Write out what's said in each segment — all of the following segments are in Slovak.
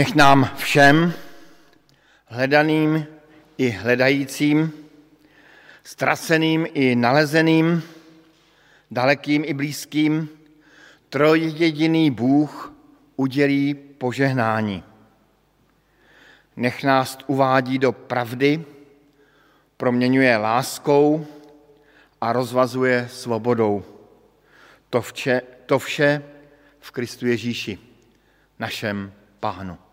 Nech nám všem, hledaným i hledajícím, ztraceným i nalezeným, dalekým i blízkým, trojjediný Bůh udělí požehnání. Nech nás uvádí do pravdy, proměňuje láskou a rozvazuje svobodou. To vše, to vše v Kristu Ježíši, našem Pánu.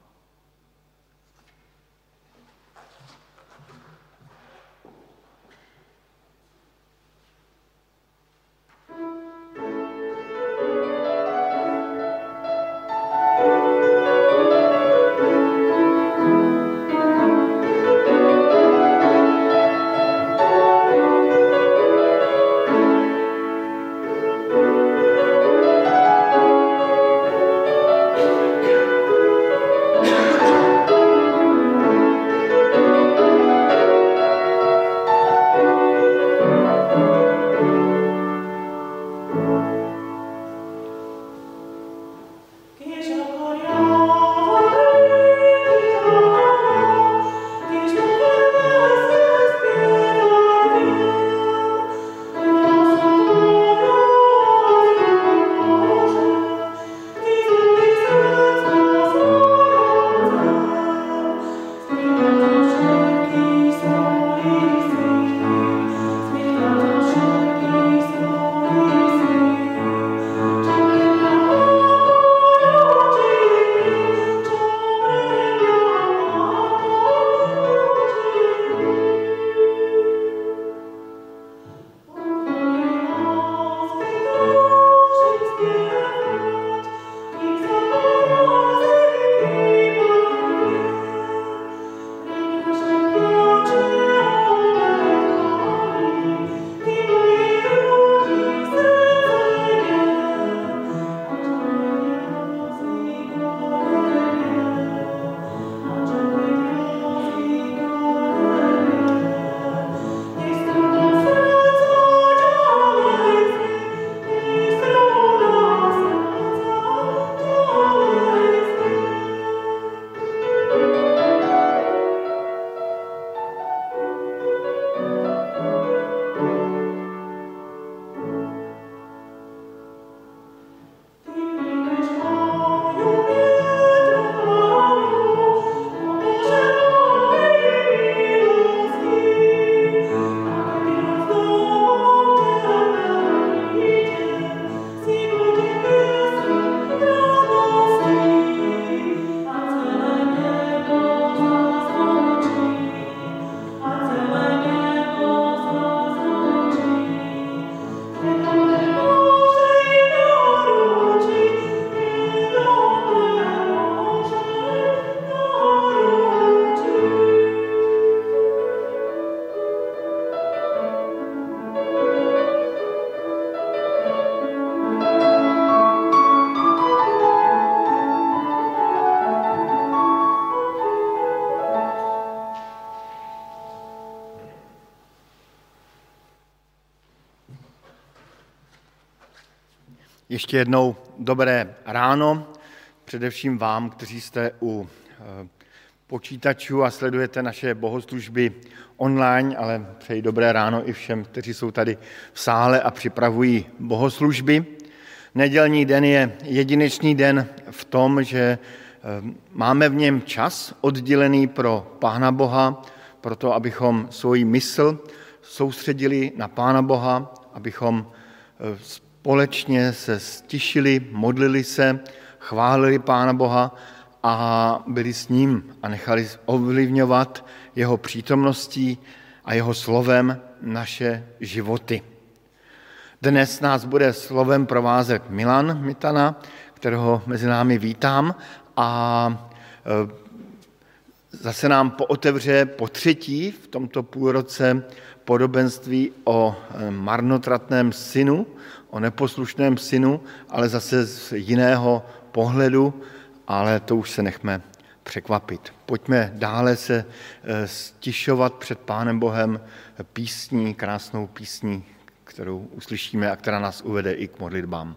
Ještě jednou dobré ráno, především vám, kteří jste u eh, počítačů a sledujete naše bohoslužby online, ale přeji dobré ráno i všem, kteří jsou tady v sále a připravují bohoslužby. Nedělní den je jedinečný den v tom, že eh, máme v něm čas oddělený pro Pána Boha, proto abychom svoji mysl soustředili na Pána Boha, abychom eh, společně se stišili, modlili se, chválili Pána Boha a byli s ním a nechali ovlivňovat jeho přítomností a jeho slovem naše životy. Dnes nás bude slovem provázet Milan Mitana, kterého mezi námi vítám a e, zase nám pootevře po třetí v tomto půlroce podobenství o e, marnotratném synu, o neposlušném synu, ale zase z jiného pohledu, ale to už se nechme překvapit. Pojďme dále se eh, stišovat před Pánem Bohem písní, krásnou písní, kterou uslyšíme a která nás uvede i k modlitbám.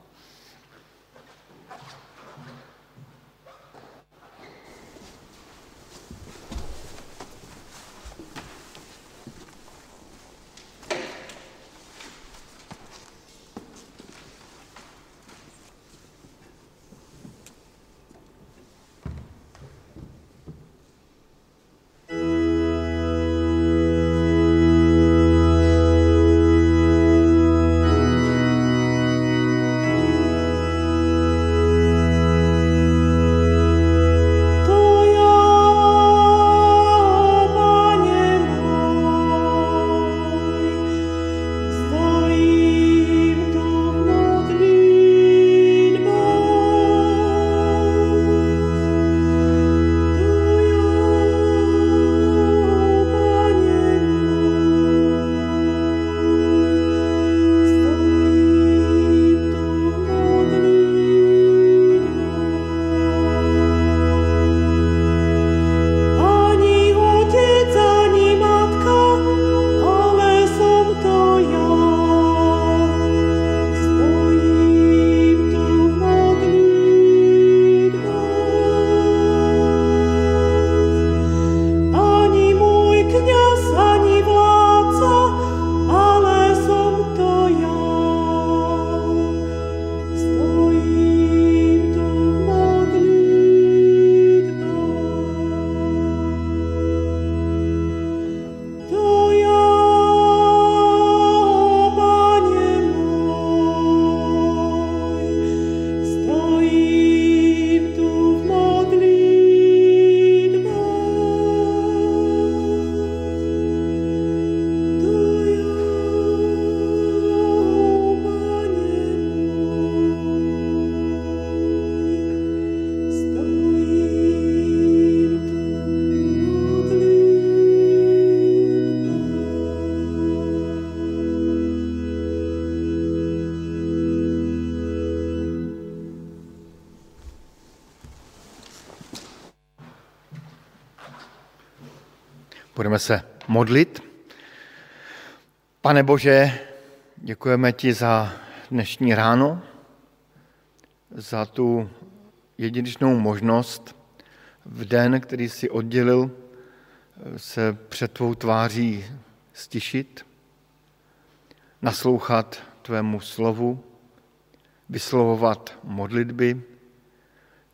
Se modlit. Pane Bože, děkujeme ti za dnešní ráno, za tu jedinečnou možnost v den, který si oddělil, se před tvou tváří stišit, naslouchat tvému slovu, vyslovovat modlitby,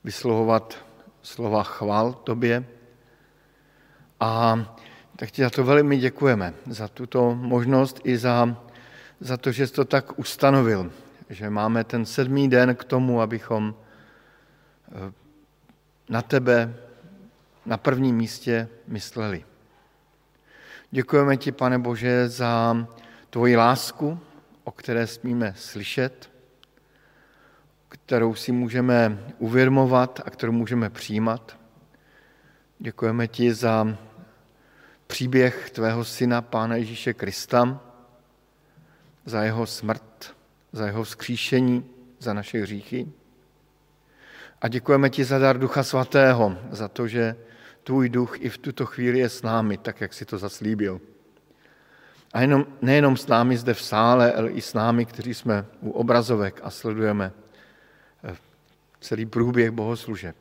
vyslovovat slova chvál tobě. A tak ti za to velmi děkujeme, za tuto možnost i za, za to, že jsi to tak ustanovil, že máme ten sedmý den k tomu, abychom eh, na tebe na prvním místě mysleli. Děkujeme ti, pane Bože, za tvoji lásku, o které smíme slyšet, kterou si můžeme uvědomovat a kterou můžeme přijímat. Děkujeme ti za příběh tvého syna, Pána Ježíše Krista, za jeho smrt, za jeho vzkříšení, za naše hříchy. A děkujeme ti za dar Ducha Svatého, za to, že tvůj duch i v tuto chvíli je s námi, tak jak si to zaslíbil. A jenom, nejenom s námi zde v sále, ale i s námi, kteří jsme u obrazovek a sledujeme eh, celý průběh bohoslužeb.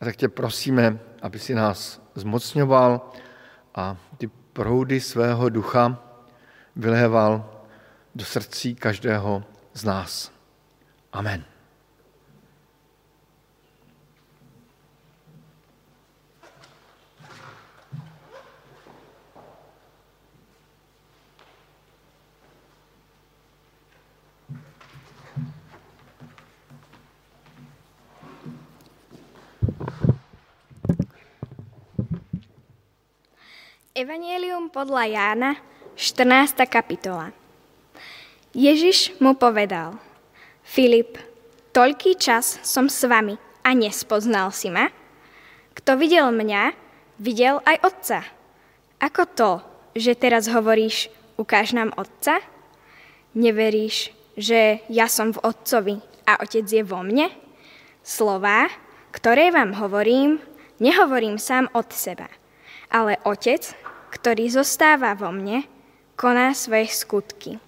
A tak tě prosíme, aby si nás zmocňoval a ty proudy svého ducha vyléval do srdcí každého z nás. Amen. Evangelium podľa Jána, 14. kapitola. Ježiš mu povedal, Filip, toľký čas som s vami a nespoznal si ma? Kto videl mňa, videl aj Otca. Ako to, že teraz hovoríš, ukáž nám Otca? Neveríš, že ja som v Otcovi a Otec je vo mne? Slová, ktoré vám hovorím, nehovorím sám od seba, ale Otec, ktorý zostáva vo mne, koná svoje skutky.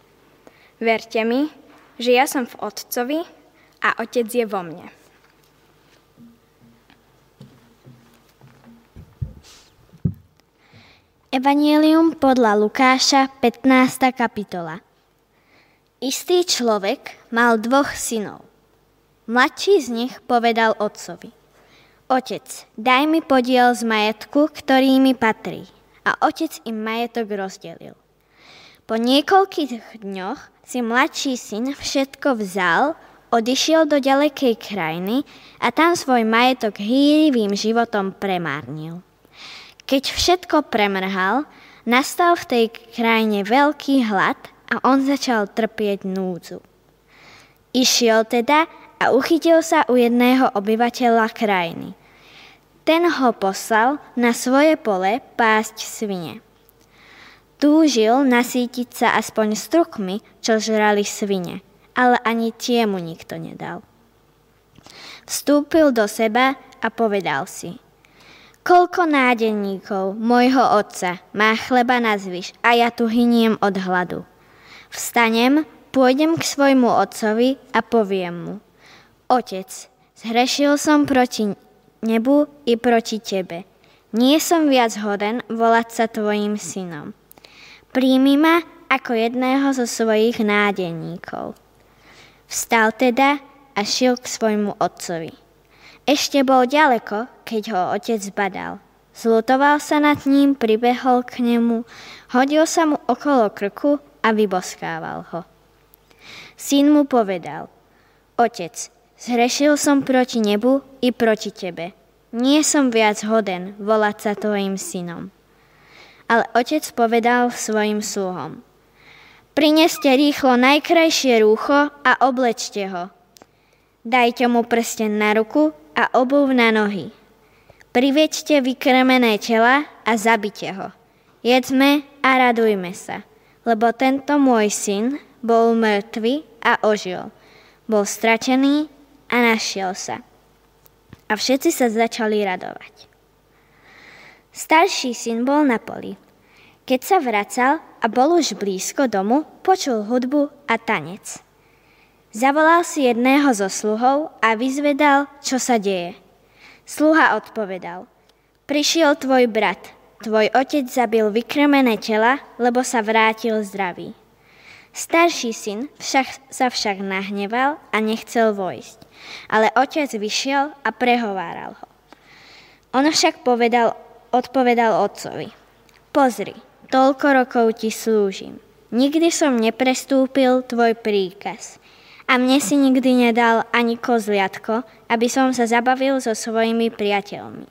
Verte mi, že ja som v Otcovi a Otec je vo mne. Evangelium podľa Lukáša, 15. kapitola. Istý človek mal dvoch synov. Mladší z nich povedal otcovi. Otec, daj mi podiel z majetku, ktorý mi patrí a otec im majetok rozdelil. Po niekoľkých dňoch si mladší syn všetko vzal, odišiel do ďalekej krajiny a tam svoj majetok hýrivým životom premárnil. Keď všetko premrhal, nastal v tej krajine veľký hlad a on začal trpieť núdzu. Išiel teda a uchytil sa u jedného obyvateľa krajiny – ten ho poslal na svoje pole pásť svine. Túžil nasítiť sa aspoň strukmi, čo žrali svine, ale ani tie mu nikto nedal. Vstúpil do seba a povedal si, koľko nádenníkov môjho otca má chleba na zvyš a ja tu hyniem od hladu. Vstanem, pôjdem k svojmu otcovi a poviem mu, Otec, zhrešil som proti nebu i proti tebe. Nie som viac hoden volať sa tvojim synom. Príjmi ma ako jedného zo svojich nádenníkov. Vstal teda a šiel k svojmu otcovi. Ešte bol ďaleko, keď ho otec badal. Zlutoval sa nad ním, pribehol k nemu, hodil sa mu okolo krku a vyboskával ho. Syn mu povedal, Otec, Zhrešil som proti nebu i proti tebe. Nie som viac hoden volať sa tvojim synom. Ale otec povedal svojim sluhom. Prineste rýchlo najkrajšie rúcho a oblečte ho. Dajte mu prsten na ruku a obuv na nohy. Priveďte vykrmené tela a zabite ho. Jedzme a radujme sa, lebo tento môj syn bol mŕtvy a ožil. Bol stratený a našiel sa. A všetci sa začali radovať. Starší syn bol na poli. Keď sa vracal a bol už blízko domu, počul hudbu a tanec. Zavolal si jedného zo sluhov a vyzvedal, čo sa deje. Sluha odpovedal, prišiel tvoj brat, tvoj otec zabil vykrmené tela, lebo sa vrátil zdravý. Starší syn však, sa však nahneval a nechcel vojsť, ale otec vyšiel a prehováral ho. On však povedal odpovedal otcovi. Pozri, toľko rokov ti slúžim. Nikdy som neprestúpil tvoj príkaz. A mne si nikdy nedal ani kozliatko, aby som sa zabavil so svojimi priateľmi.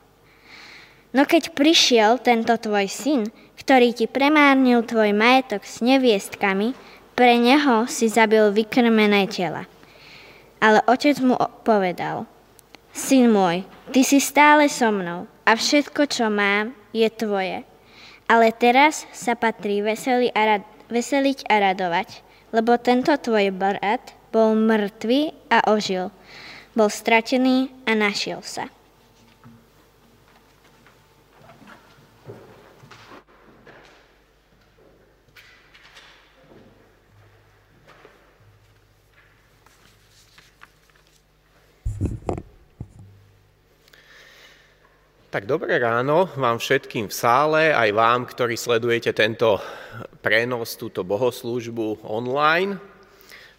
No keď prišiel tento tvoj syn, ktorý ti premárnil tvoj majetok s neviestkami, pre neho si zabil vykrmené tela. Ale otec mu povedal, syn môj, ty si stále so mnou a všetko, čo mám, je tvoje. Ale teraz sa patrí veseli a rad, veseliť a radovať, lebo tento tvoj brat bol mŕtvý a ožil. Bol stratený a našiel sa. Tak dobré ráno vám všetkým v sále, aj vám, ktorí sledujete tento prenos, túto bohoslúžbu online.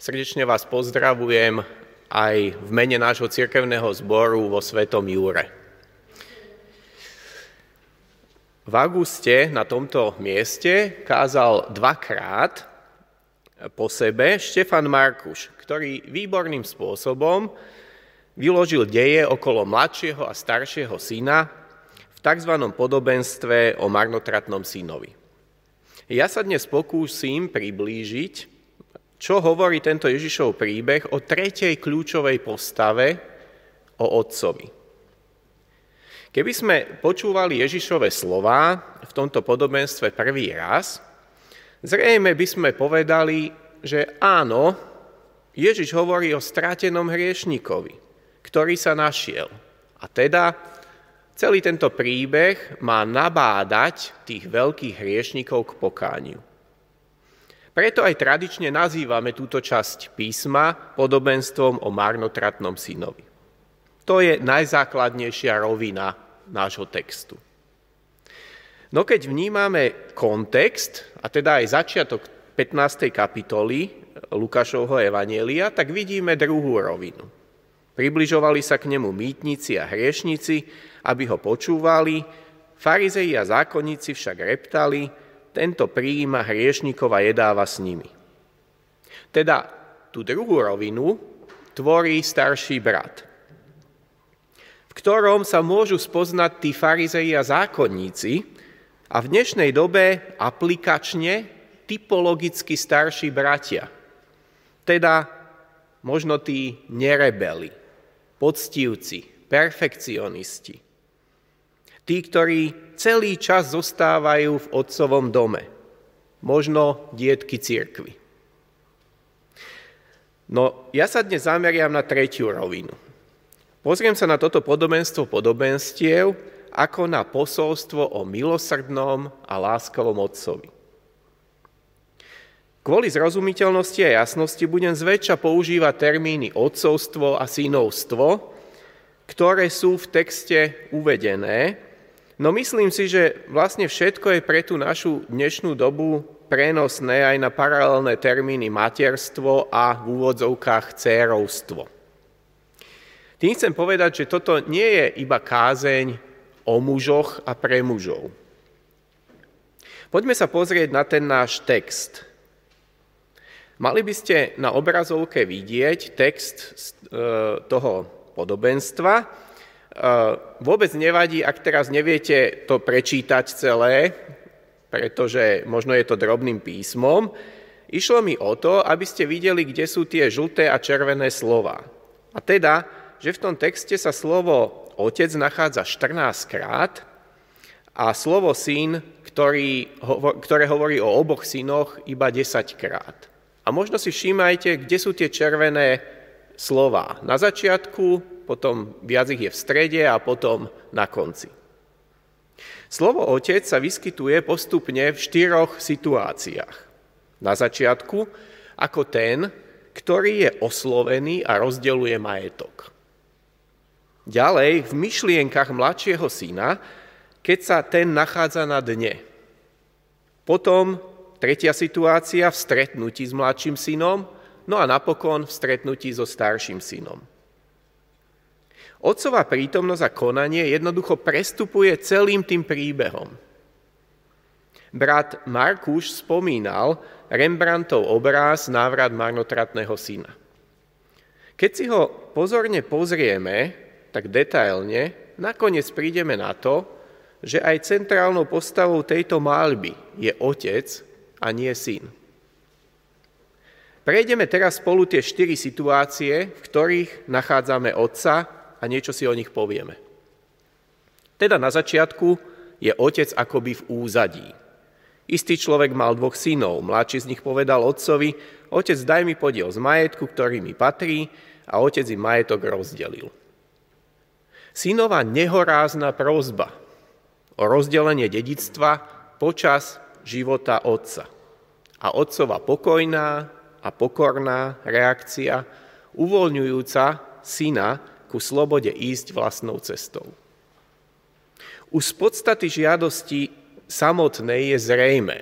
Srdečne vás pozdravujem aj v mene nášho cirkevného zboru vo Svetom Júre. V auguste na tomto mieste kázal dvakrát po sebe Štefan Markuš, ktorý výborným spôsobom vyložil deje okolo mladšieho a staršieho syna tzv. podobenstve o marnotratnom synovi. Ja sa dnes pokúsim priblížiť, čo hovorí tento Ježišov príbeh o tretej kľúčovej postave, o otcovi. Keby sme počúvali Ježišove slova v tomto podobenstve prvý raz, zrejme by sme povedali, že áno, Ježiš hovorí o strátenom hriešnikovi, ktorý sa našiel. A teda Celý tento príbeh má nabádať tých veľkých hriešnikov k pokániu. Preto aj tradične nazývame túto časť písma podobenstvom o marnotratnom synovi. To je najzákladnejšia rovina nášho textu. No keď vnímame kontext, a teda aj začiatok 15. kapitoly Lukášovho Evanielia, tak vidíme druhú rovinu. Približovali sa k nemu mýtnici a hriešnici, aby ho počúvali, farizei a zákonníci však reptali, tento prijíma hriešnikov a jedáva s nimi. Teda tú druhú rovinu tvorí starší brat, v ktorom sa môžu spoznať tí farizei a zákonníci a v dnešnej dobe aplikačne typologicky starší bratia. Teda možno tí nerebeli, poctivci, perfekcionisti, Tí, ktorí celý čas zostávajú v otcovom dome. Možno dietky církvy. No ja sa dnes zameriam na tretiu rovinu. Pozriem sa na toto podobenstvo podobenstiev ako na posolstvo o milosrdnom a láskavom otcovi. Kvôli zrozumiteľnosti a jasnosti budem zväčša používať termíny otcovstvo a synovstvo, ktoré sú v texte uvedené, No myslím si, že vlastne všetko je pre tú našu dnešnú dobu prenosné aj na paralelné termíny materstvo a v úvodzovkách cérovstvo. Tým chcem povedať, že toto nie je iba kázeň o mužoch a pre mužov. Poďme sa pozrieť na ten náš text. Mali by ste na obrazovke vidieť text e, toho podobenstva, Vôbec nevadí, ak teraz neviete to prečítať celé, pretože možno je to drobným písmom. Išlo mi o to, aby ste videli, kde sú tie žlté a červené slova. A teda, že v tom texte sa slovo otec nachádza 14 krát a slovo syn, ktorý, ktoré hovorí o oboch synoch, iba 10 krát. A možno si všímajte, kde sú tie červené slova. Na začiatku, potom viac ich je v strede a potom na konci. Slovo otec sa vyskytuje postupne v štyroch situáciách. Na začiatku ako ten, ktorý je oslovený a rozdeluje majetok. Ďalej v myšlienkach mladšieho syna, keď sa ten nachádza na dne. Potom tretia situácia v stretnutí s mladším synom, no a napokon v stretnutí so starším synom. Otcová prítomnosť a konanie jednoducho prestupuje celým tým príbehom. Brat Markuš spomínal Rembrandtov obráz Návrat marnotratného syna. Keď si ho pozorne pozrieme, tak detailne, nakoniec prídeme na to, že aj centrálnou postavou tejto malby je otec a nie syn. Prejdeme teraz spolu tie štyri situácie, v ktorých nachádzame otca a niečo si o nich povieme. Teda na začiatku je otec akoby v úzadí. Istý človek mal dvoch synov, mladší z nich povedal otcovi, otec daj mi podiel z majetku, ktorý mi patrí a otec im majetok rozdelil. Synová nehorázna prozba o rozdelenie dedictva počas života otca. A otcova pokojná a pokorná reakcia, uvoľňujúca syna ku slobode ísť vlastnou cestou. Už z podstaty žiadosti samotnej je zrejme,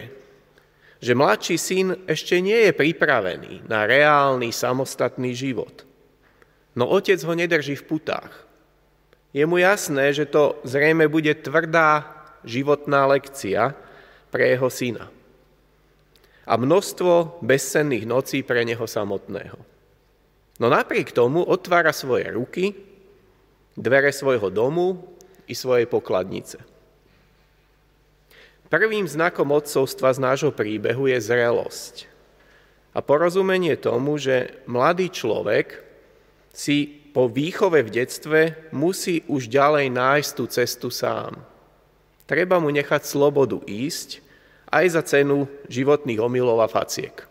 že mladší syn ešte nie je pripravený na reálny samostatný život. No otec ho nedrží v putách. Je mu jasné, že to zrejme bude tvrdá životná lekcia pre jeho syna. A množstvo bezcenných nocí pre neho samotného. No napriek tomu otvára svoje ruky, dvere svojho domu i svojej pokladnice. Prvým znakom odcovstva z nášho príbehu je zrelosť a porozumenie tomu, že mladý človek si po výchove v detstve musí už ďalej nájsť tú cestu sám. Treba mu nechať slobodu ísť aj za cenu životných omylov a faciek.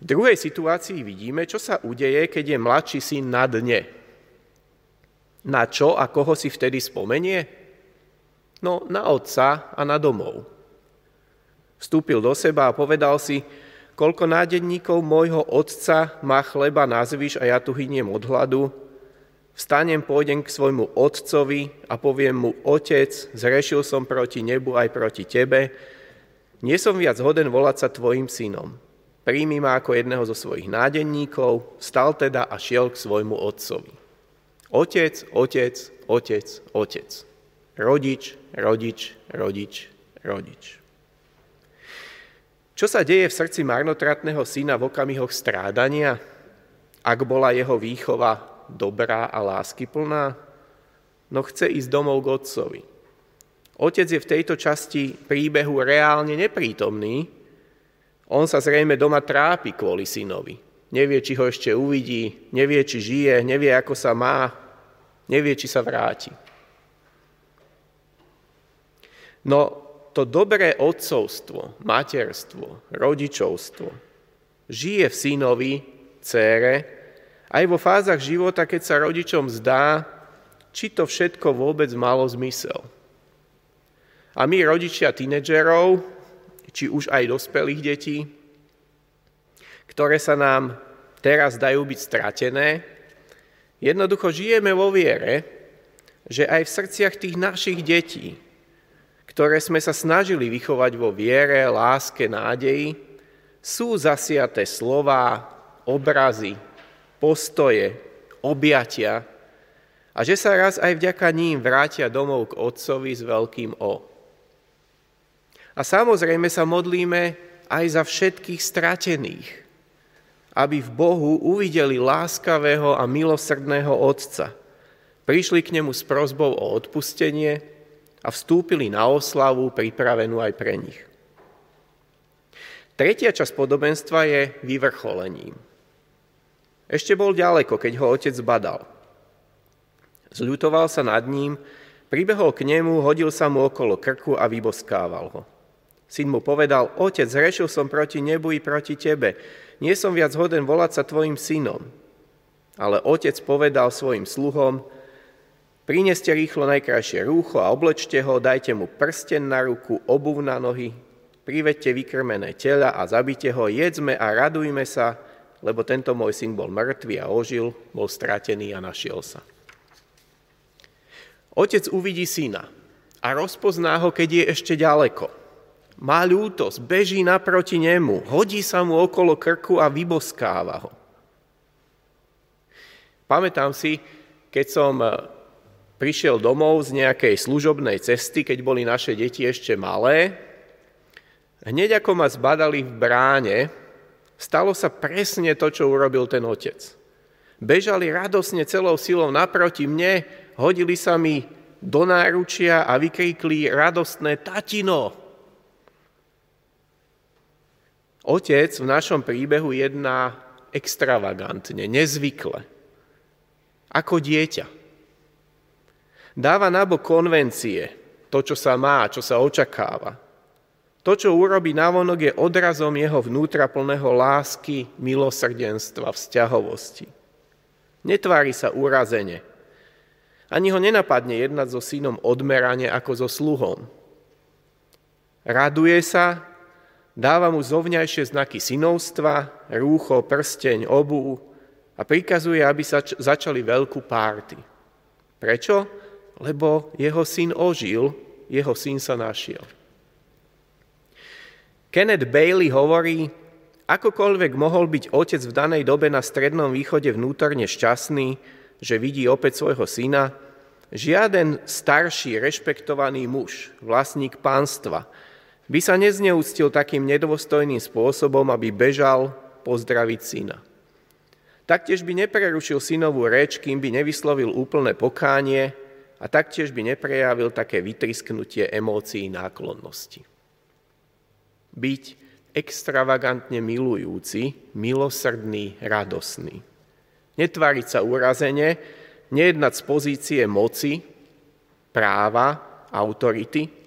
V druhej situácii vidíme, čo sa udeje, keď je mladší syn na dne. Na čo a koho si vtedy spomenie? No, na otca a na domov. Vstúpil do seba a povedal si, koľko nádenníkov môjho otca má chleba na zvyš a ja tu hyniem od hladu, Vstanem, pôjdem k svojmu otcovi a poviem mu, otec, zrešil som proti nebu aj proti tebe, nie som viac hoden volať sa tvojim synom. Príjmi ma ako jedného zo svojich nádenníkov, stal teda a šiel k svojmu otcovi. Otec, otec, otec, otec. Rodič, rodič, rodič, rodič. Čo sa deje v srdci marnotratného syna v okamihoch strádania, ak bola jeho výchova dobrá a láskyplná? No chce ísť domov k otcovi. Otec je v tejto časti príbehu reálne neprítomný, on sa zrejme doma trápi kvôli synovi. Nevie, či ho ešte uvidí, nevie, či žije, nevie, ako sa má, nevie, či sa vráti. No to dobré otcovstvo, materstvo, rodičovstvo žije v synovi, cére, aj vo fázach života, keď sa rodičom zdá, či to všetko vôbec malo zmysel. A my, rodičia tínedžerov, či už aj dospelých detí, ktoré sa nám teraz dajú byť stratené, jednoducho žijeme vo viere, že aj v srdciach tých našich detí, ktoré sme sa snažili vychovať vo viere, láske, nádeji, sú zasiaté slova, obrazy, postoje, objatia a že sa raz aj vďaka ním vrátia domov k Otcovi s veľkým O. A samozrejme sa modlíme aj za všetkých stratených, aby v Bohu uvideli láskavého a milosrdného Otca. Prišli k nemu s prozbou o odpustenie a vstúpili na oslavu pripravenú aj pre nich. Tretia časť podobenstva je vyvrcholením. Ešte bol ďaleko, keď ho otec badal. Zľutoval sa nad ním, pribehol k nemu, hodil sa mu okolo krku a vyboskával ho. Syn mu povedal, otec, zrešil som proti nebu i proti tebe. Nie som viac hoden volať sa tvojim synom. Ale otec povedal svojim sluhom, Prineste rýchlo najkrajšie rúcho a oblečte ho, dajte mu prsten na ruku, obuv na nohy, privedte vykrmené tela a zabite ho, jedzme a radujme sa, lebo tento môj syn bol mŕtvý a ožil, bol stratený a našiel sa. Otec uvidí syna a rozpozná ho, keď je ešte ďaleko. Má ľútosť, beží naproti nemu, hodí sa mu okolo krku a vyboskáva ho. Pamätám si, keď som eh, prišiel domov z nejakej služobnej cesty, keď boli naše deti ešte malé, hneď ako ma zbadali v bráne, stalo sa presne to, čo urobil ten otec. Bežali radosne celou silou naproti mne, hodili sa mi do náručia a vykríkli radostné tatino. Otec v našom príbehu jedná extravagantne, nezvykle, ako dieťa. Dáva nabok konvencie, to, čo sa má, čo sa očakáva. To, čo urobí navonok, je odrazom jeho vnútra plného lásky, milosrdenstva, vzťahovosti. Netvári sa urazene. Ani ho nenapadne jednať so synom odmerane ako so sluhom. Raduje sa, dáva mu zovňajšie znaky synovstva, rúcho, prsteň, obu a prikazuje, aby sa začali veľkú párty. Prečo? Lebo jeho syn ožil, jeho syn sa našiel. Kenneth Bailey hovorí, akokoľvek mohol byť otec v danej dobe na Strednom východe vnútorne šťastný, že vidí opäť svojho syna, žiaden starší, rešpektovaný muž, vlastník pánstva, by sa nezneúctil takým nedôstojným spôsobom, aby bežal pozdraviť syna. Taktiež by neprerušil synovú reč, kým by nevyslovil úplné pokánie a taktiež by neprejavil také vytrisknutie emócií náklonnosti. Byť extravagantne milujúci, milosrdný, radosný. Netváriť sa urazene, nejednať z pozície moci, práva, autority,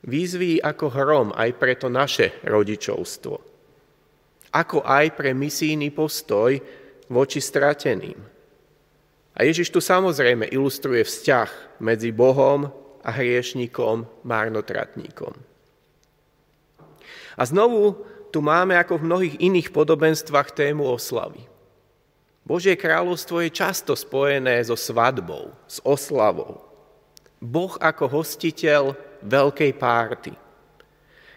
Výzvy ako hrom aj pre to naše rodičovstvo. Ako aj pre misijný postoj voči strateným. A Ježiš tu samozrejme ilustruje vzťah medzi Bohom a hriešnikom, márnotratníkom. A znovu tu máme ako v mnohých iných podobenstvách tému oslavy. Božie kráľovstvo je často spojené so svadbou, s oslavou. Boh ako hostiteľ veľkej párty,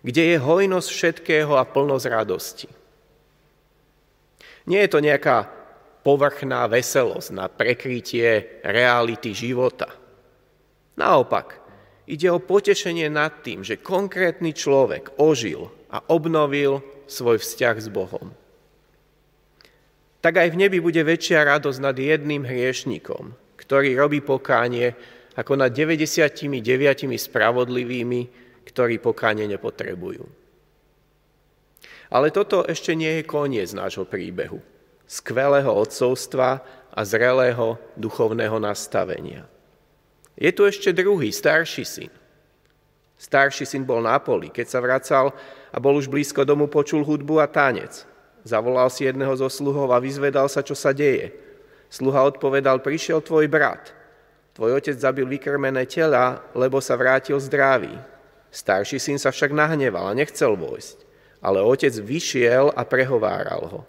kde je hojnosť všetkého a plnosť radosti. Nie je to nejaká povrchná veselosť na prekrytie reality života. Naopak, ide o potešenie nad tým, že konkrétny človek ožil a obnovil svoj vzťah s Bohom. Tak aj v nebi bude väčšia radosť nad jedným hriešnikom, ktorý robí pokánie ako nad 99 spravodlivými, ktorí pokáne nepotrebujú. Ale toto ešte nie je koniec nášho príbehu. Skvelého odcovstva a zrelého duchovného nastavenia. Je tu ešte druhý, starší syn. Starší syn bol na poli. Keď sa vracal a bol už blízko domu, počul hudbu a tanec. Zavolal si jedného zo sluhov a vyzvedal sa, čo sa deje. Sluha odpovedal, prišiel tvoj brat – Tvoj otec zabil vykrmené tela, lebo sa vrátil zdravý. Starší syn sa však nahneval a nechcel vojsť, ale otec vyšiel a prehováral ho.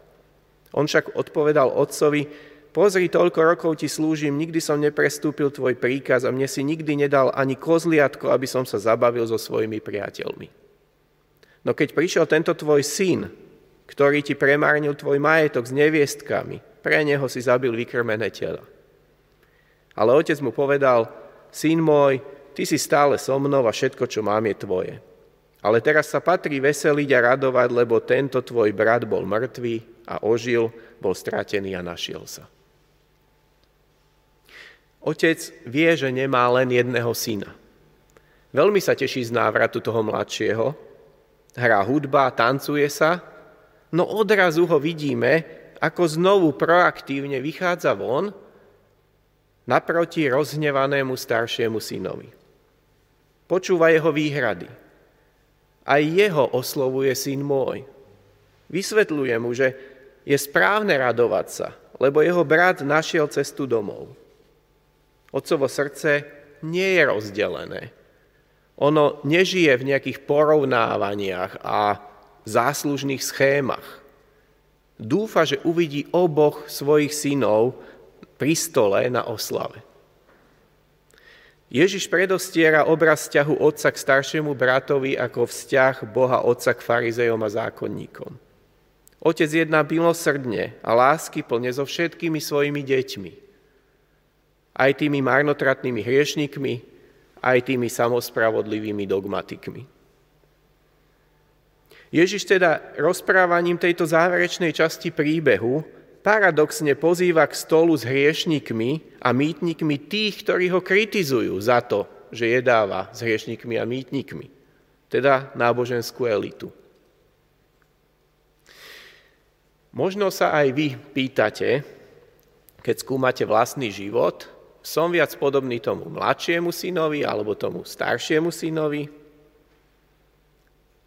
On však odpovedal otcovi, pozri, toľko rokov ti slúžim, nikdy som neprestúpil tvoj príkaz a mne si nikdy nedal ani kozliatko, aby som sa zabavil so svojimi priateľmi. No keď prišiel tento tvoj syn, ktorý ti premárnil tvoj majetok s neviestkami, pre neho si zabil vykrmené tela. Ale otec mu povedal, syn môj, ty si stále so mnou a všetko, čo mám, je tvoje. Ale teraz sa patrí veseliť a radovať, lebo tento tvoj brat bol mŕtvý a ožil, bol stratený a našiel sa. Otec vie, že nemá len jedného syna. Veľmi sa teší z návratu toho mladšieho, hrá hudba, tancuje sa, no odrazu ho vidíme, ako znovu proaktívne vychádza von naproti rozhnevanému staršiemu synovi. Počúva jeho výhrady. Aj jeho oslovuje syn môj. Vysvetľuje mu, že je správne radovať sa, lebo jeho brat našiel cestu domov. Otcovo srdce nie je rozdelené. Ono nežije v nejakých porovnávaniach a záslužných schémach. Dúfa, že uvidí oboch svojich synov pri stole na oslave. Ježiš predostiera obraz vzťahu otca k staršiemu bratovi ako vzťah Boha otca k farizejom a zákonníkom. Otec jedná milosrdne a lásky plne so všetkými svojimi deťmi. Aj tými marnotratnými hriešnikmi, aj tými samospravodlivými dogmatikmi. Ježiš teda rozprávaním tejto záverečnej časti príbehu paradoxne pozýva k stolu s hriešnikmi a mýtnikmi tých, ktorí ho kritizujú za to, že jedáva s hriešnikmi a mýtnikmi, teda náboženskú elitu. Možno sa aj vy pýtate, keď skúmate vlastný život, som viac podobný tomu mladšiemu synovi alebo tomu staršiemu synovi?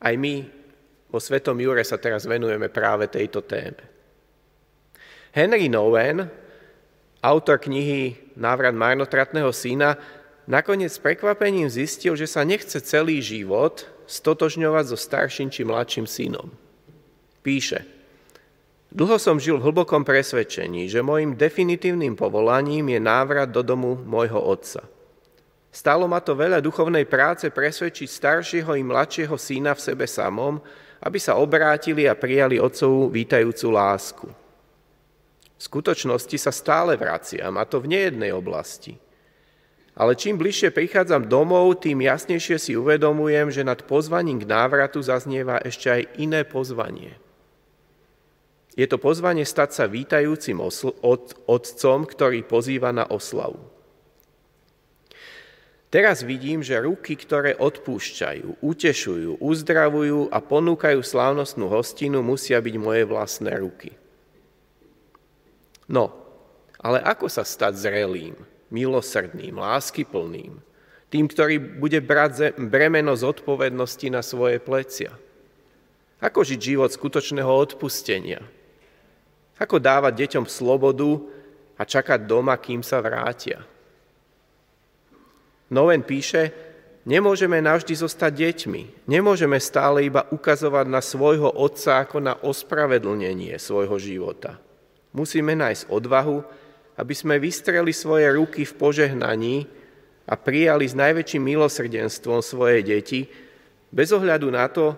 Aj my vo Svetom Jure sa teraz venujeme práve tejto téme. Henry Nowen, autor knihy Návrat marnotratného syna, nakoniec s prekvapením zistil, že sa nechce celý život stotožňovať so starším či mladším synom. Píše, Dlho som žil v hlbokom presvedčení, že môjim definitívnym povolaním je návrat do domu môjho otca. Stalo ma to veľa duchovnej práce presvedčiť staršieho i mladšieho syna v sebe samom, aby sa obrátili a prijali otcovú vítajúcu lásku. V skutočnosti sa stále vraciam, a to v nejednej oblasti. Ale čím bližšie prichádzam domov, tým jasnejšie si uvedomujem, že nad pozvaním k návratu zaznieva ešte aj iné pozvanie. Je to pozvanie stať sa vítajúcim otcom, ktorý pozýva na oslavu. Teraz vidím, že ruky, ktoré odpúšťajú, utešujú, uzdravujú a ponúkajú slávnostnú hostinu, musia byť moje vlastné ruky. No, ale ako sa stať zrelým, milosrdným, láskyplným, tým, ktorý bude brať bremeno zodpovednosti na svoje plecia? Ako žiť život skutočného odpustenia? Ako dávať deťom slobodu a čakať doma, kým sa vrátia? Noven píše, nemôžeme navždy zostať deťmi. Nemôžeme stále iba ukazovať na svojho otca ako na ospravedlnenie svojho života. Musíme nájsť odvahu, aby sme vystreli svoje ruky v požehnaní a prijali s najväčším milosrdenstvom svoje deti, bez ohľadu na to,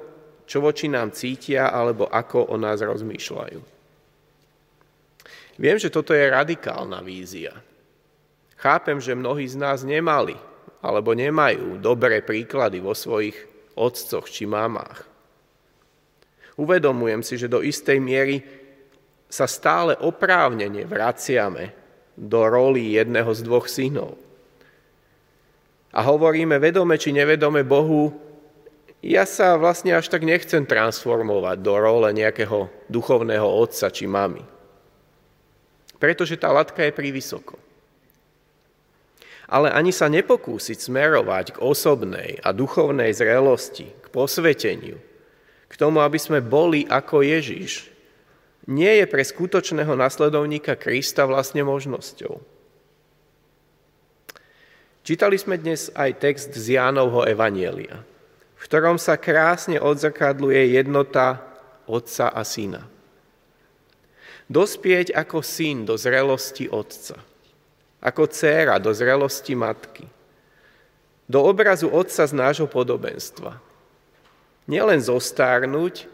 čo voči nám cítia alebo ako o nás rozmýšľajú. Viem, že toto je radikálna vízia. Chápem, že mnohí z nás nemali alebo nemajú dobré príklady vo svojich otcoch či mamách. Uvedomujem si, že do istej miery sa stále oprávnene vraciame do roli jedného z dvoch synov. A hovoríme vedome či nevedome Bohu, ja sa vlastne až tak nechcem transformovať do role nejakého duchovného otca či mamy. Pretože tá latka je vysoko. Ale ani sa nepokúsiť smerovať k osobnej a duchovnej zrelosti, k posveteniu, k tomu, aby sme boli ako Ježiš, nie je pre skutočného nasledovníka Krista vlastne možnosťou. Čítali sme dnes aj text z Jánovho Evanielia, v ktorom sa krásne odzrkadluje jednota otca a syna. Dospieť ako syn do zrelosti otca, ako dcéra do zrelosti matky, do obrazu otca z nášho podobenstva. Nielen zostárnuť,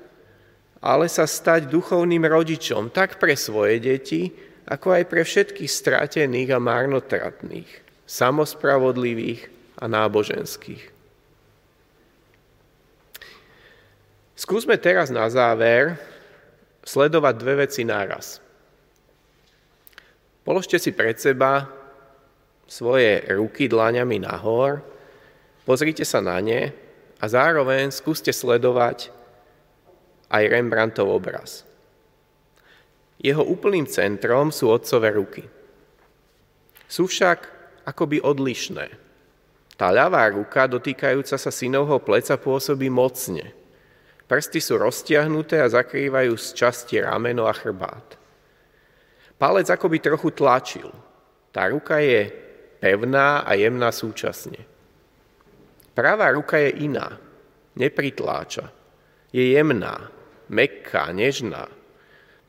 ale sa stať duchovným rodičom tak pre svoje deti, ako aj pre všetkých stratených a marnotratných, samospravodlivých a náboženských. Skúsme teraz na záver sledovať dve veci naraz. Položte si pred seba svoje ruky dlaňami nahor, pozrite sa na ne a zároveň skúste sledovať aj Rembrandtov obraz. Jeho úplným centrom sú otcové ruky. Sú však akoby odlišné. Tá ľavá ruka, dotýkajúca sa synovho pleca, pôsobí mocne. Prsty sú roztiahnuté a zakrývajú z časti rameno a chrbát. Palec akoby trochu tlačil. Tá ruka je pevná a jemná súčasne. Pravá ruka je iná, nepritláča. Je jemná, mekká, nežná.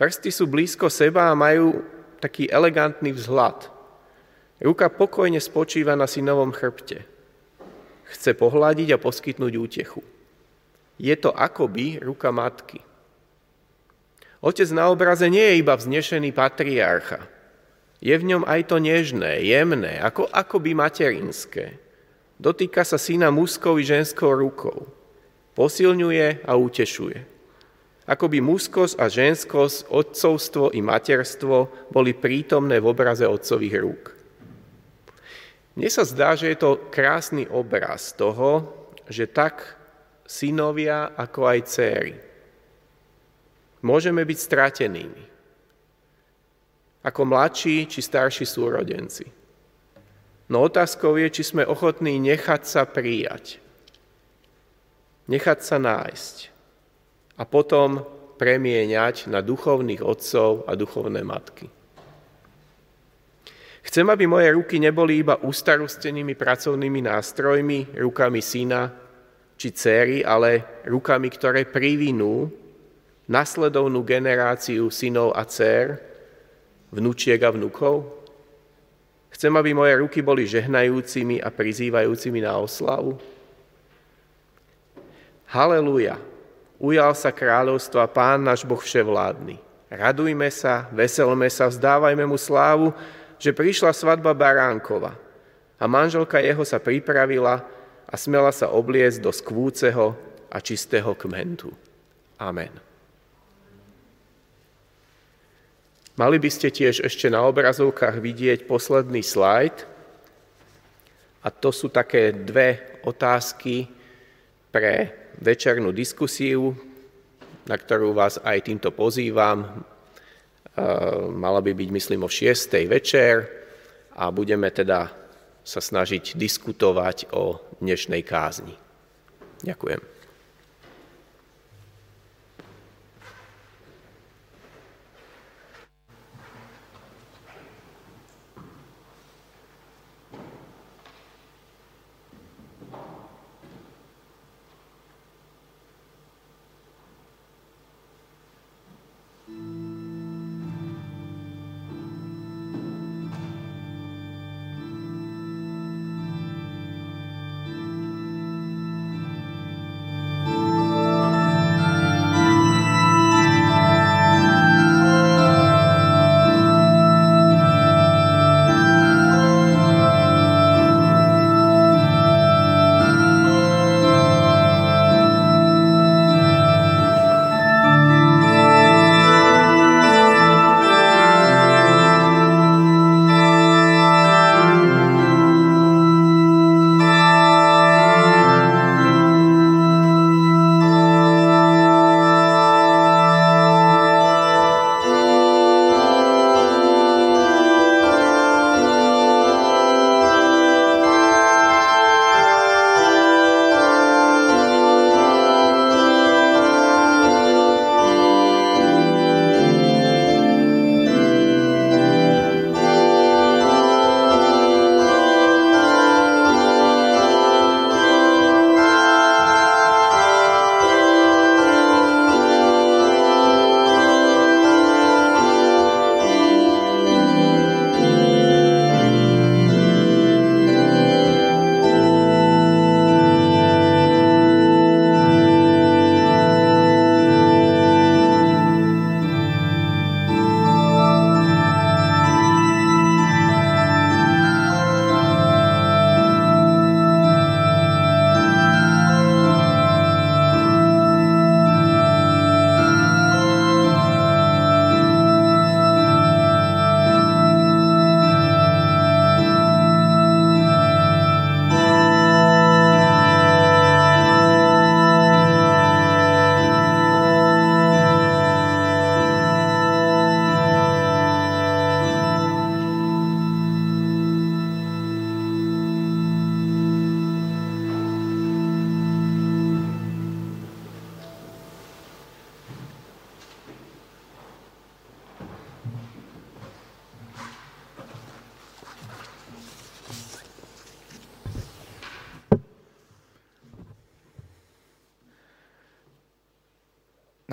Prsty sú blízko seba a majú taký elegantný vzhľad. Ruka pokojne spočíva na synovom chrbte. Chce pohľadiť a poskytnúť útechu. Je to akoby ruka matky. Otec na obraze nie je iba vznešený patriarcha. Je v ňom aj to nežné, jemné, ako, akoby materinské. Dotýka sa syna mužskou i ženskou rukou. Posilňuje a utešuje. Akoby mužskosť a ženskosť, otcovstvo i materstvo boli prítomné v obraze otcových rúk. Mne sa zdá, že je to krásny obraz toho, že tak synovia ako aj céry môžeme byť stratenými. Ako mladší či starší súrodenci. No otázkou je, či sme ochotní nechať sa prijať. Nechať sa nájsť. A potom premieňať na duchovných otcov a duchovné matky. Chcem, aby moje ruky neboli iba ustarostenými pracovnými nástrojmi, rukami syna či céry, ale rukami, ktoré privinú nasledovnú generáciu synov a dcer, vnúčiek a vnúkov? Chcem, aby moje ruky boli žehnajúcimi a prizývajúcimi na oslavu? Halelúja! Ujal sa kráľovstva Pán náš Boh vševládny. Radujme sa, veselme sa, vzdávajme mu slávu, že prišla svadba Baránkova a manželka jeho sa pripravila a smela sa obliecť do skvúceho a čistého kmentu. Amen. Mali by ste tiež ešte na obrazovkách vidieť posledný slajd. A to sú také dve otázky pre večernú diskusiu, na ktorú vás aj týmto pozývam. E, mala by byť, myslím, o 6. večer a budeme teda sa snažiť diskutovať o dnešnej kázni. Ďakujem.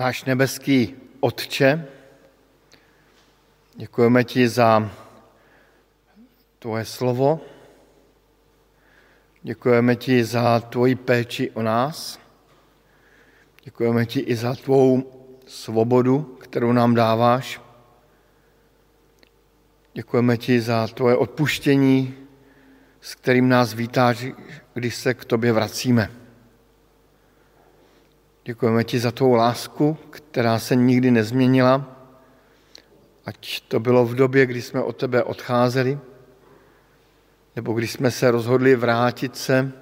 Náš nebeský Otče, děkujeme ti za tvoje slovo, děkujeme ti za tvoji péči o nás, děkujeme ti i za tvou svobodu, kterou nám dáváš. Děkujeme ti za tvoje odpuštění, s kterým nás vítáš, když se k tobě vracíme. Děkujeme ti za tvou lásku, která se nikdy nezměnila, ať to bylo v době, kdy jsme od tebe odcházeli, nebo když jsme se rozhodli vrátit se,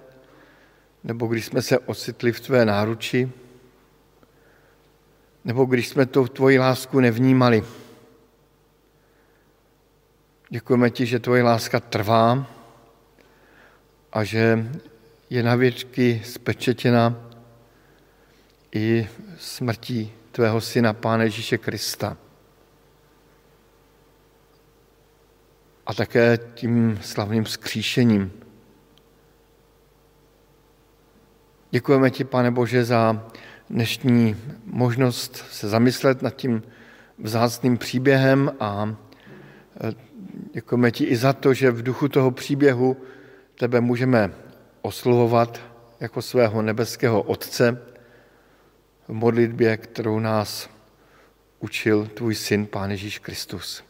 nebo když jsme se ocitli v tvé náruči, nebo když jsme tu tvoji lásku nevnímali. Děkujeme ti, že tvoje láska trvá a že je navěčky spečetěna i smrtí tvého syna, Pána Ježíše Krista. A také tím slavným skříšením. Děkujeme ti, pane Bože, za dnešní možnost se zamyslet nad tím vzácným příběhem a e, děkujeme ti i za to, že v duchu toho příběhu tebe můžeme oslovovat jako svého nebeského Otce v modlitbě, kterou nás učil tvůj syn, Pán Ježíš Kristus.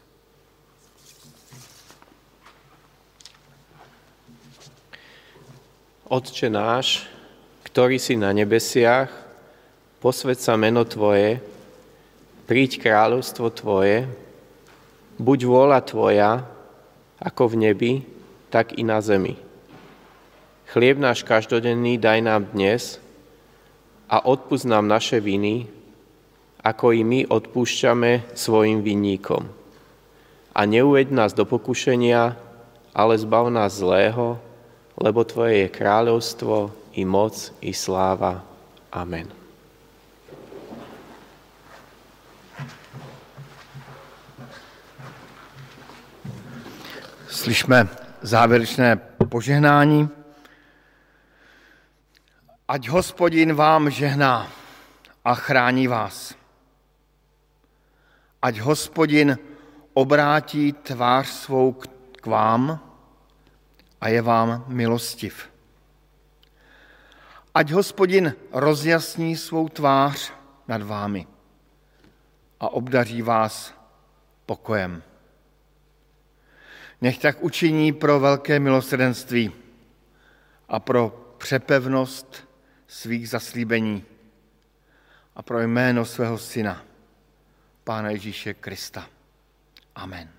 Otče náš, ktorý si na nebesiach, posved sa meno Tvoje, príď kráľovstvo Tvoje, buď vôľa Tvoja, ako v nebi, tak i na zemi. Chlieb náš každodenný daj nám dnes a odpúsť nám naše viny, ako i my odpúšťame svojim vinníkom. A neuved nás do pokušenia, ale zbav nás zlého, lebo Tvoje je kráľovstvo, i moc, i sláva. Amen. Slyšme závěrečné požehnání. Ať hospodin vám žehná a chrání vás. Ať hospodin obrátí tvář svou k vám a je vám milostiv. Ať hospodin rozjasní svou tvář nad vámi a obdaří vás pokojem. Nech tak učiní pro velké milosrdenství a pro přepevnost svých zaslíbení a pro jméno svého syna, Pána Ježíše Krista. Amen.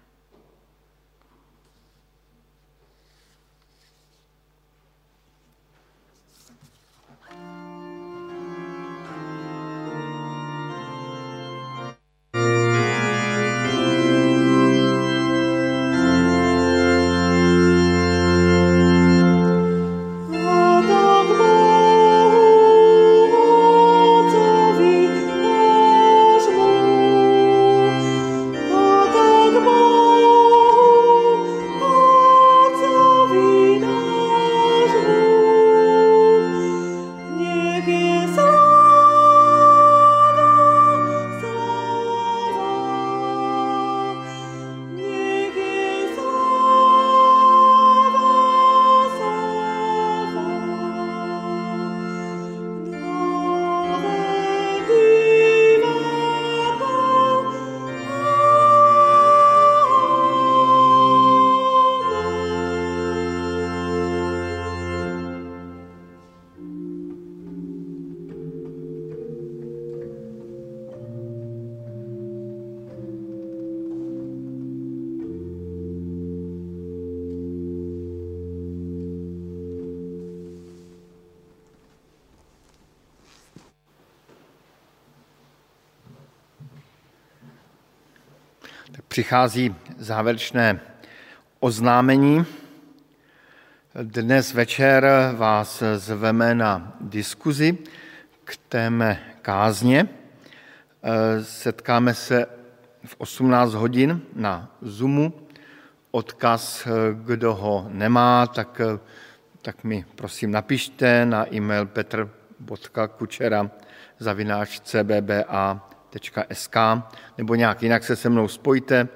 Přichází závěrečné oznámení. Dnes večer vás zveme na diskuzi k téme kázně. Setkáme se v 18 hodin na Zoomu. Odkaz, kdo ho nemá, tak, tak mi prosím napište na e-mail petr jan.kučera zavináč cbba.sk nebo nějak jinak se se mnou spojte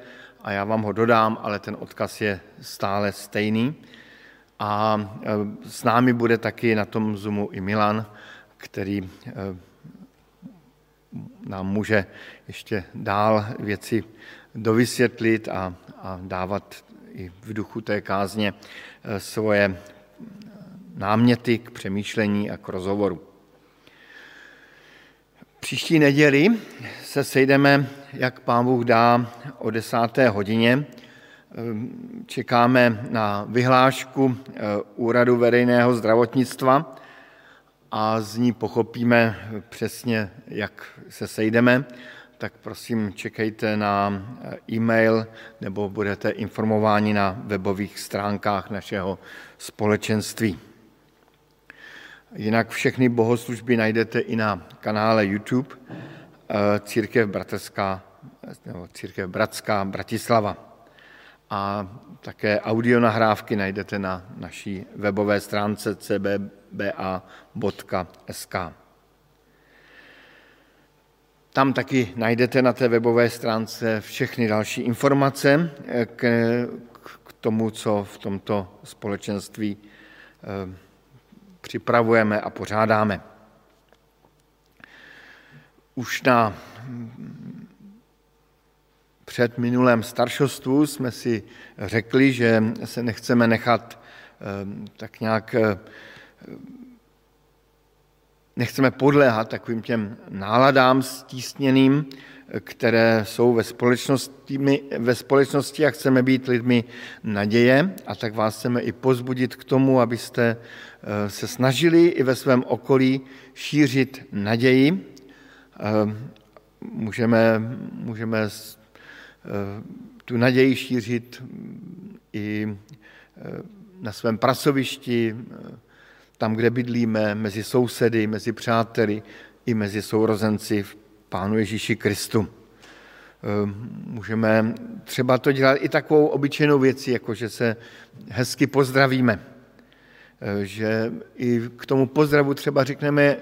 a já vám ho dodám, ale ten odkaz je stále stejný. A e, s námi bude taky na tom Zoomu i Milan, který e, nám může ještě dál věci dovysvětlit a, a dávat i v duchu té kázně e, svoje náměty k přemýšlení a k rozhovoru. Příští neděli se sejdeme, jak pán Bůh dá, o desáté hodině. Čekáme na vyhlášku eh, Úradu veřejného zdravotnictva a z ní pochopíme přesně, jak se sejdeme. Tak prosím, čekejte na eh, e-mail nebo budete informováni na webových stránkách našeho společenství. Jinak všechny bohoslužby najdete i na kanále YouTube eh, Církev Bratrská, nebo Církev Bratská Bratislava. A také audio nahrávky najdete na naší webové stránce cbba.sk. Tam taky najdete na té webové stránce všechny další informace eh, k, k tomu, co v tomto společenství eh, připravujeme a pořádáme. Už na před minulém staršostvu jsme si řekli, že se nechceme nechat ehm, tak nějak ehm, nechceme podléhat takovým těm náladám stísněným, které jsou ve společnosti, ve společnosti a chceme být lidmi naděje a tak vás chceme i pozbudit k tomu, abyste eh, se snažili i ve svém okolí šířit naději. Eh, můžeme, můžeme eh, tu naději šířit i na svém pracovišti, tam, kde bydlíme, mezi sousedy, mezi přáteli i mezi sourozenci v Pánu Ježíši Kristu. Ehm, můžeme třeba to dělat i takovou obyčejnou věcí, jako že se hezky pozdravíme. Ehm, že i k tomu pozdravu třeba řekneme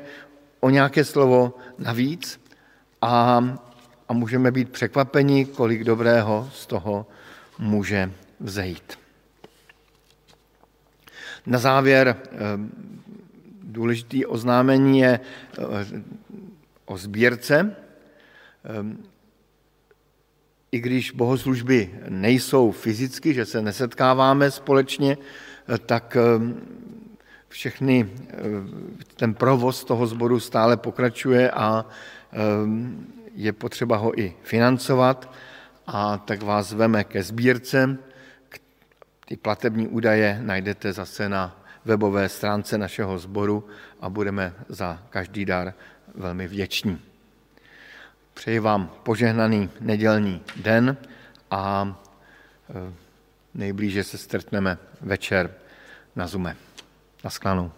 o nějaké slovo navíc a, a můžeme být překvapeni, kolik dobrého z toho může vzejít. Na závěr ehm, důležitý oznámení je o sbírce. Ehm, I když bohoslužby nejsou fyzicky, že se nesetkáváme společně, eh, tak ehm, všechny, eh, ten provoz toho sboru stále pokračuje a ehm, je potřeba ho i financovat a tak vás veme ke sbírce. Ty platební údaje najdete zase na webové stránce našeho sboru a budeme za každý dar velmi vděční. Přeji vám požehnaný nedělní den a e, nejblíže se strtneme večer na Zume. Naschledanou.